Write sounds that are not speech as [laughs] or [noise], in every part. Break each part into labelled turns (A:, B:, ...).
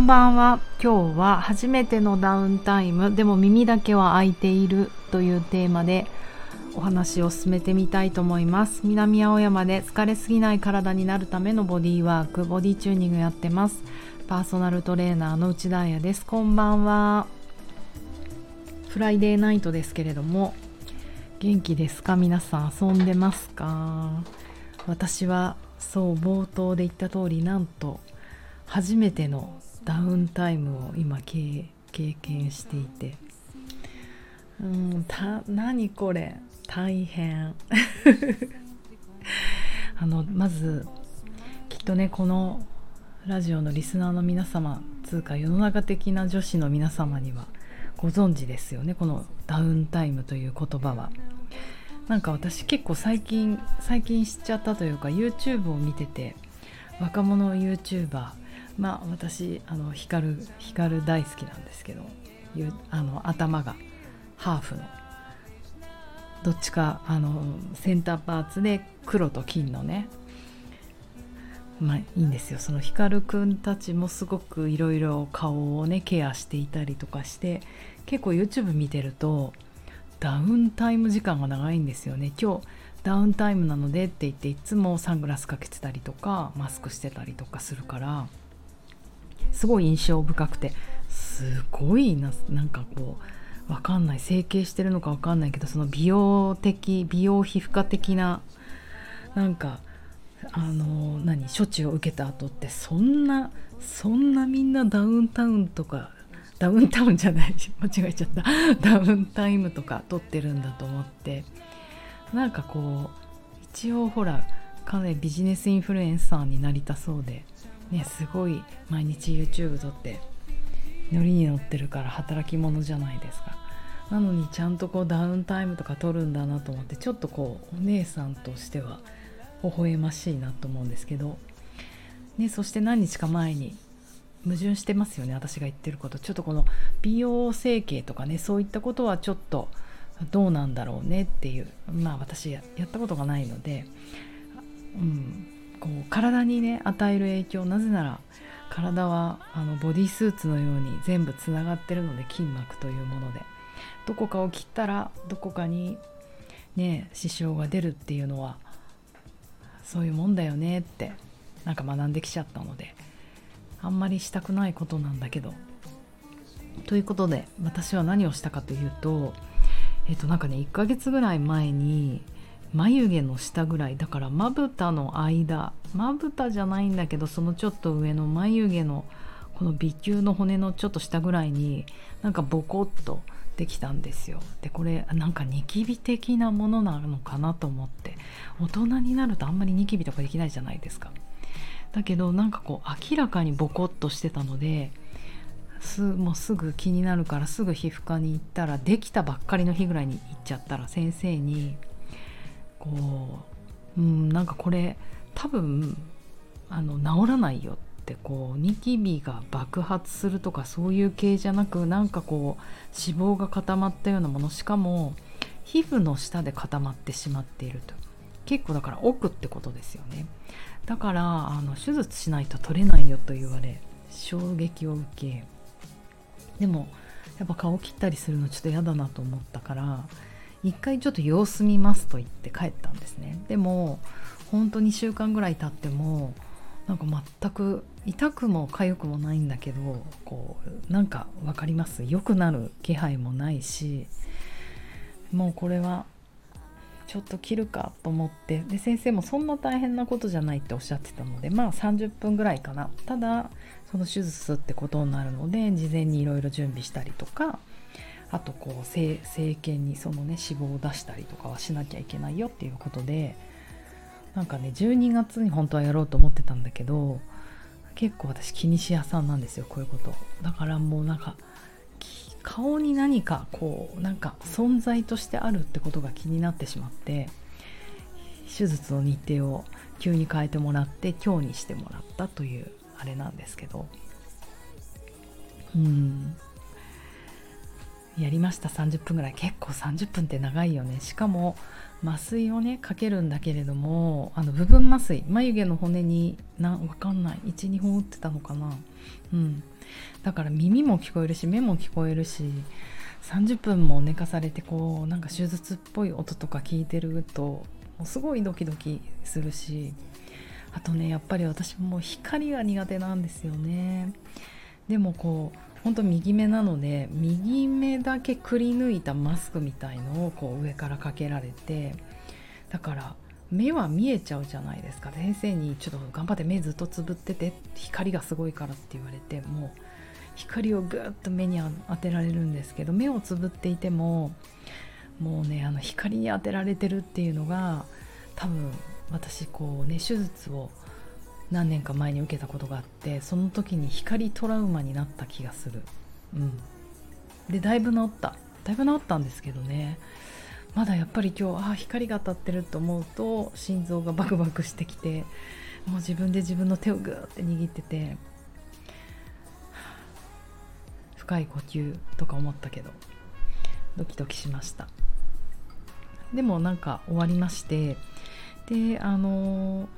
A: んばんは。今日は初めてのダウンタイム。でも耳だけは開いているというテーマでお話を進めてみたいと思います。南青山で疲れすぎない体になるためのボディワーク。ボディチューニングやってます。パーソナルトレーナーの内田彩です。こんばんは。フライデーナイトですけれども元気ですか？皆さん遊んでますか？私はそう冒頭で言った通りなんと初めてのダウンタイムを今経験していて。うんた何これ。大変。[laughs] あのまずきっとねこのラジオのリスナーの皆様つうか世の中的な女子の皆様にはご存知ですよね。このダウンタイムという言葉は。なんか私結構最近最近知っちゃったというか YouTube を見てて若者 YouTuber まあ私あの光る光大好きなんですけどあの頭がハーフのどっちかあのセンターパーツで黒と金のねまあいいんですよ。その光くんたちもすごくいろいろ顔をねケアしていたりとかして結構 YouTube 見てるとダウンタイム時間が長いんですよね。今日ダウンタイムなのでって言っていつもサングラスかけてたりとかマスクしてたりとかするからすごい印象深くてすごいななんかこうわかんない整形してるのかわかんないけどその美容的美容皮膚科的ななんかあの何処置を受けた後ってそんなそんなみんなダウンタウンとかダウンタウンじゃない [laughs] 間違えちゃった。ダウンタイムとか撮ってるんだと思ってなんかこう一応ほらかなりビジネスインフルエンサーになりたそうでねすごい毎日 YouTube 撮ってノリに乗ってるから働き者じゃないですか。なのにちゃんとこうダウンタイムとか撮るんだなと思ってちょっとこうお姉さんとしては微笑ましいなと思うんですけど、ね、そして何日か前に矛盾してますよね私が言ってること。ちょっとこの美容整形とかねそういったことはちょっとどうなんだろうねっていうまあ私やったことがないので、うん、こう体にね与える影響なぜなら体はあのボディスーツのように全部つながってるので筋膜というもので。どこかを切ったらどこかにね支障が出るっていうのはそういうもんだよねってなんか学んできちゃったのであんまりしたくないことなんだけど。ということで私は何をしたかというとえっ、となんかね1ヶ月ぐらい前に眉毛の下ぐらいだからまぶたの間まぶたじゃないんだけどそのちょっと上の眉毛のこの鼻球の骨のちょっと下ぐらいになんかボコッとできたんですよ。でこれなんかニキビ的なものなのかなと思って。大人になるとあんまりニキビとかできないじゃないですか。だけどなんかこう明らかにボコッとしてたのですもうすぐ気になるからすぐ皮膚科に行ったらできたばっかりの日ぐらいに行っちゃったら先生にこううんなんかこれ多分あの治らないよってこうニキビが爆発するとかそういう系じゃなくなんかこう脂肪が固まったようなものしかも皮膚の下で固まってしまっていると。結構だから奥ってことですよね。だからあの手術しないと取れないよと言われ衝撃を受け。でもやっぱ顔切ったりするのちょっと嫌だなと思ったから一回ちょっと様子見ますと言って帰ったんですね。でも本当2週間ぐらい経ってもなんか全く痛くも痒くもないんだけどこうなんか分かります？良くなる気配もないしもうこれはちょっと切るかと思って。で先生もそんな大変なことじゃないっておっしゃってたのでまあ30分ぐらいかな。ただその手術ってことになるので事前にいろいろ準備したりとかあとこう生検にそのね脂肪を出したりとかはしなきゃいけないよっていうことでなんかね12月に本当はやろうと思ってたんだけど結構私気にし屋さんなんですよこういうこと。だからもうなんか顔に何かこうなんか存在としてあるってことが気になってしまって手術の日程を急に変えてもらって今日にしてもらったというあれなんですけど。うん。やりました。30分ぐらい。結構30分って長いよね。しかも麻酔をねかけるんだけれどもあの部分麻酔。眉毛の骨になわかんない。12本打ってたのかな。うん。だから耳も聞こえるし目も聞こえるし30分も寝かされてこうなんか手術っぽい音とか聞いてるとすごいドキドキするしあとねやっぱり私も光が苦手なんですよね。でもこうほんと右目なので右目だけくり抜いたマスクみたいのをこう上からかけられてだから目は見えちゃうじゃないですか。先生にちょっと頑張って目ずっとつぶってて光がすごいからって言われてもう光をぐっと目に当てられるんですけど目をつぶっていてももうねあの光に当てられてるっていうのが多分私こうね手術を何年か前に受けたことがあってその時に光トラウマになった気がする。うん。でだいぶ治った。だいぶ治ったんですけどね。まだやっぱり今日ああ光が当たってると思うと心臓がバクバクしてきてもう自分で自分の手をグーって握ってて深い呼吸とか思ったけどドキドキしました。でもなんか終わりましてであの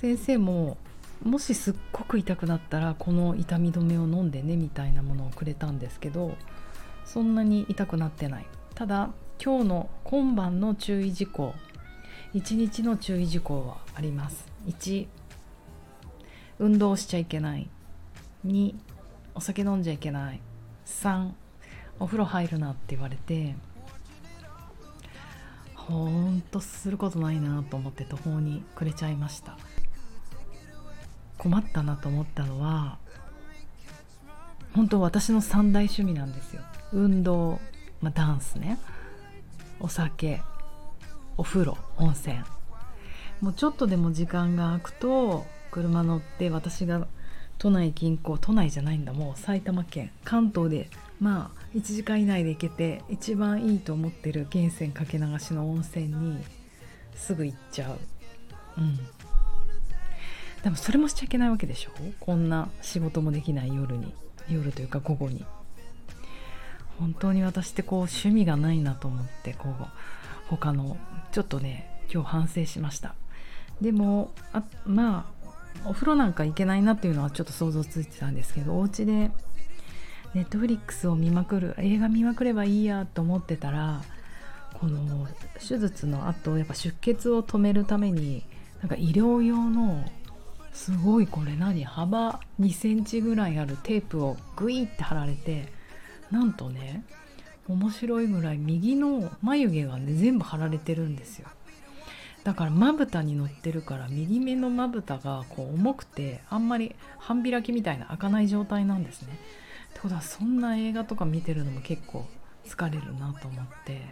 A: 先生ももしすっごく痛くなったらこの痛み止めを飲んでねみたいなものをくれたんですけどそんなに痛くなってない。ただ今日の今晩の注意事項1日の注意事項はあります。1運動しちゃいけない。2お酒飲んじゃいけない。3お風呂入るなって言われてほんとすることないなと思って途方に暮れちゃいました。困ったなと思ったのは本当私の三大趣味なんですよ。運動、まあ、ダンスね。お酒お風呂温泉。もうちょっとでも時間が空くと車乗って私が都内近郊都内じゃないんだもう埼玉県関東でまあ1時間以内で行けて一番いいと思ってる源泉かけ流しの温泉にすぐ行っちゃう。うん。でもそれもしちゃいけないわけでしょ？こんな仕事もできない夜に夜というか午後に。本当に私ってこう趣味がないなと思ってこう他のちょっとね今日反省しました。でもあまあお風呂なんか行けないなっていうのはちょっと想像ついてたんですけどお家でネットフリックスを見まくる映画見まくればいいやと思ってたらこの手術の後やっぱ出血を止めるためになんか医療用のすごいこれ何？幅2センチぐらいあるテープをグイって貼られてなんとね面白いぐらい右の眉毛がね全部貼られてるんですよ。だからまぶたに乗ってるから右目のまぶたがこう重くてあんまり半開きみたいな開かない状態なんですね。ってことはそんな映画とか見てるのも結構疲れるなと思って。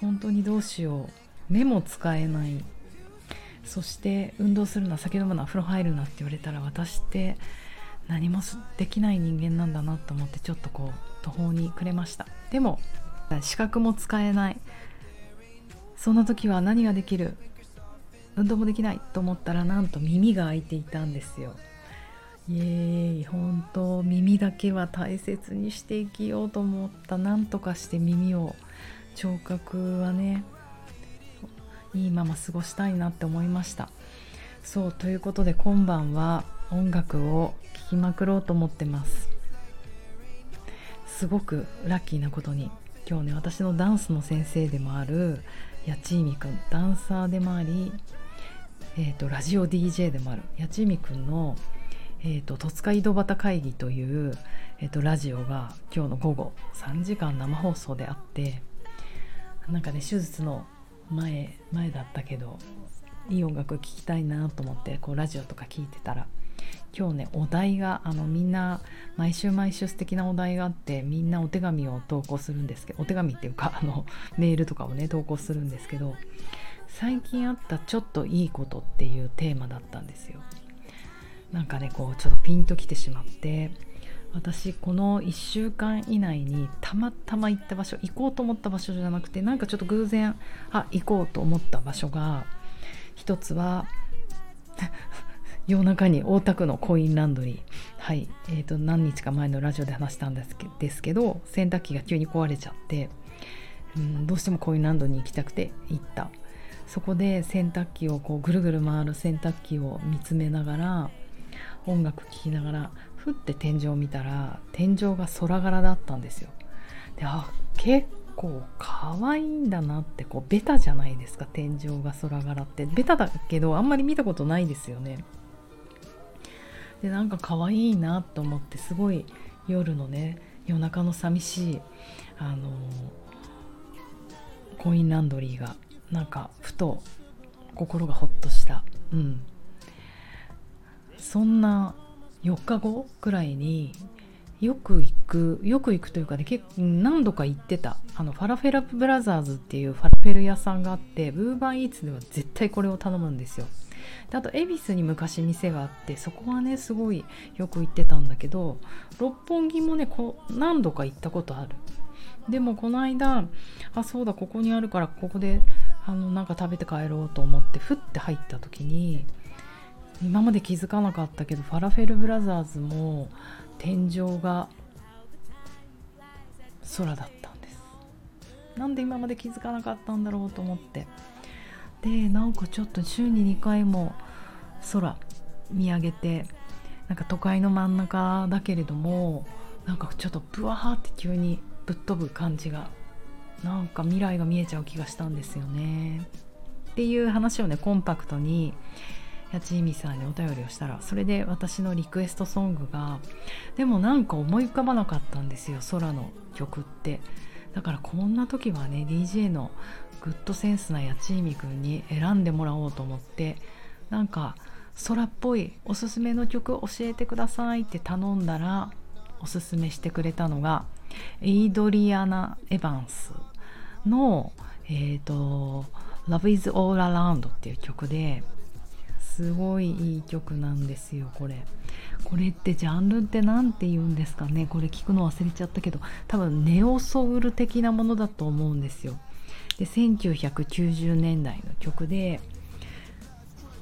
A: 本当にどうしよう。目も使えない。そして運動するな酒飲むな風呂入るなって言われたら私って何もできない人間なんだなと思ってちょっとこう途方に暮れました。でも視覚も使えない。そんな時は何ができる？運動もできないと思ったらなんと耳が開いていたんですよ。イエーイ。本当耳だけは大切にして生きようと思った。なんとかして耳を聴覚はねいいまま過ごしたいなって思いました。そうということで今晩は音楽を聴きまくろうと思ってます。すごくラッキーなことに今日ね私のダンスの先生でもある八千美くんダンサーでもあり、えーと、ラジオ DJ でもある八千美くんの「えーと、戸塚井戸端会議」という、えーとラジオが今日の午後3時間生放送であってなんかね手術の前前だったけどいい音楽聴きたいなと思ってこうラジオとか聞いてたら今日ねお題があのみんな毎週毎週素敵なお題があってみんなお手紙を投稿するんですけどお手紙っていうかあのメールとかをね投稿するんですけど最近あったちょっといいことっていうテーマだったんですよ。なんかねこうちょっとピンときてしまって私この1週間以内にたまたま行った場所行こうと思った場所じゃなくてなんかちょっと偶然あ行こうと思った場所が一つは夜中に大田区のコインランドリー。はい、えーと、何日か前のラジオで話したんですけですけど洗濯機が急に壊れちゃって、うん、どうしてもコインランドに行きたくて行った。そこで洗濯機をこうぐるぐる回る洗濯機を見つめながら音楽聴きながらふって天井を見たら天井が空柄だったんですよ。であ結構可愛いんだなってこうベタじゃないですか天井が空柄って。ベタだけどあんまり見たことないですよね。でなんか可愛いなと思ってすごい夜のね夜中の寂しいあのコインランドリーがなんかふと心がほっとした。うん。そんな4日後くらいによく行くよく行くというかね結構何度か行ってた。あのファラフェラブラザーズっていうファラフェル屋さんがあってブーバーイーツでは絶対これを頼むんですよ。であと恵比寿に昔店があってそこはねすごいよく行ってたんだけど六本木もねこ何度か行ったことある。でもこの間あそうだここにあるからここであのなんか食べて帰ろうと思ってふって入った時に今まで気づかなかったけどファラフェルブラザーズも天井が空だったんです。なんで今まで気づかなかったんだろうと思って。でなんかちょっと週に2回も空見上げてなんか都会の真ん中だけれどもなんかちょっとブワーって急にぶっ飛ぶ感じがなんか未来が見えちゃう気がしたんですよね。っていう話をねコンパクトに八千美さんにお便りをしたらそれで私のリクエストソングがでもなんか思い浮かばなかったんですよ空の曲って。だからこんな時はね DJ のグッドセンスな八千美くんに選んでもらおうと思ってなんか空っぽいおすすめの曲教えてくださいって頼んだらおすすめしてくれたのがエイドリアナ・エヴァンスの「えーと、Love is All Around」っていう曲ですごいいい曲なんですよこれ。これってジャンルって何て言うんですかね？これ聞くの忘れちゃったけど多分ネオソウル的なものだと思うんですよ。で1990年代の曲で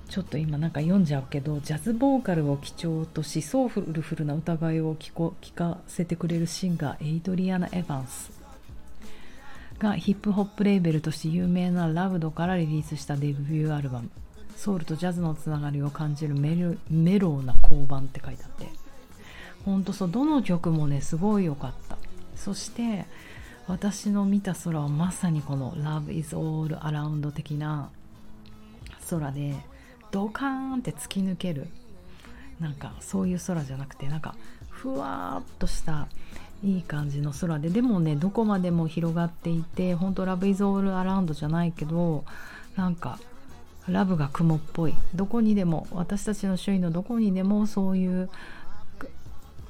A: ちょっと今なんか読んじゃうけどジャズボーカルを基調としソールフルな歌声を聞こ聞かせてくれるシンガーエイドリアナ・エヴァンス。がヒップホップレーベルとして有名なラブドからリリースしたデビューアルバム。ソウルとジャズのつながりを感じるメロメローな交番って書いてあって。ほんとそうどの曲もねすごい良かった。そして私の見た空はまさにこの Love is all around 的な空でドカーンって突き抜けるなんかそういう空じゃなくてなんかふわっとしたいい感じの空ででもねどこまでも広がっていて本当ラブイズオールアラウンドじゃないけどなんかラブが雲っぽい。どこにでも私たちの周囲のどこにでもそういう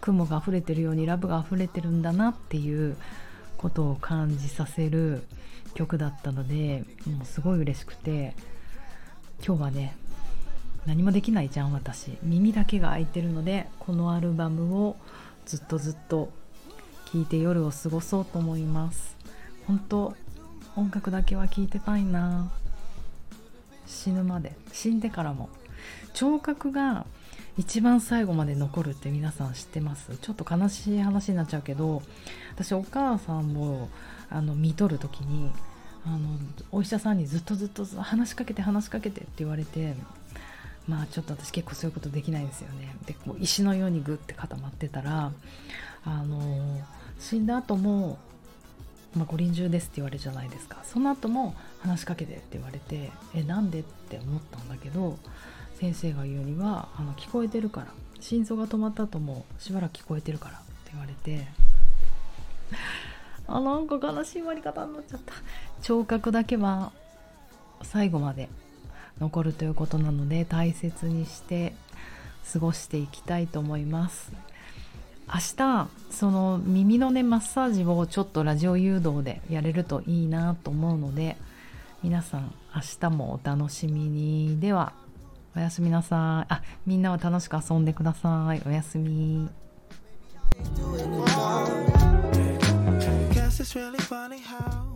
A: 雲が溢れてるようにラブが溢れてるんだなっていうことを感じさせる曲だったのでもうすごい嬉しくて今日はね何もできないじゃん私。耳だけが開いてるのでこのアルバムをずっとずっと聴いて夜を過ごそうと思います本当音楽だけは聴いてたいな死ぬまで死んでからも。聴覚が一番最後まで残るって皆さん知ってます？ちょっと悲しい話になっちゃうけど私お母さんをあの見とる時にあのお医者さんにずっとずっと話しかけて話しかけてって言われてまあちょっと私結構そういうことできないんですよね。でこう石のようにグッて固まってたらあの死んだ後もまあ、ご臨終ですって言われるじゃないですか。その後も話しかけてって言われてえなんでって思ったんだけど先生が言うにはあの聞こえてるから心臓が止まった後もしばらく聞こえてるからって言われて [laughs] あなんか悲しい終わり方になっちゃった。聴覚だけは最後まで残るということなので大切にして過ごしていきたいと思います。明日その耳のねマッサージをちょっとラジオ誘導でやれるといいなと思うので皆さん明日もお楽しみにではおやすみなさい。あ、みんなは楽しく遊んでください。おやすみ。It's really funny how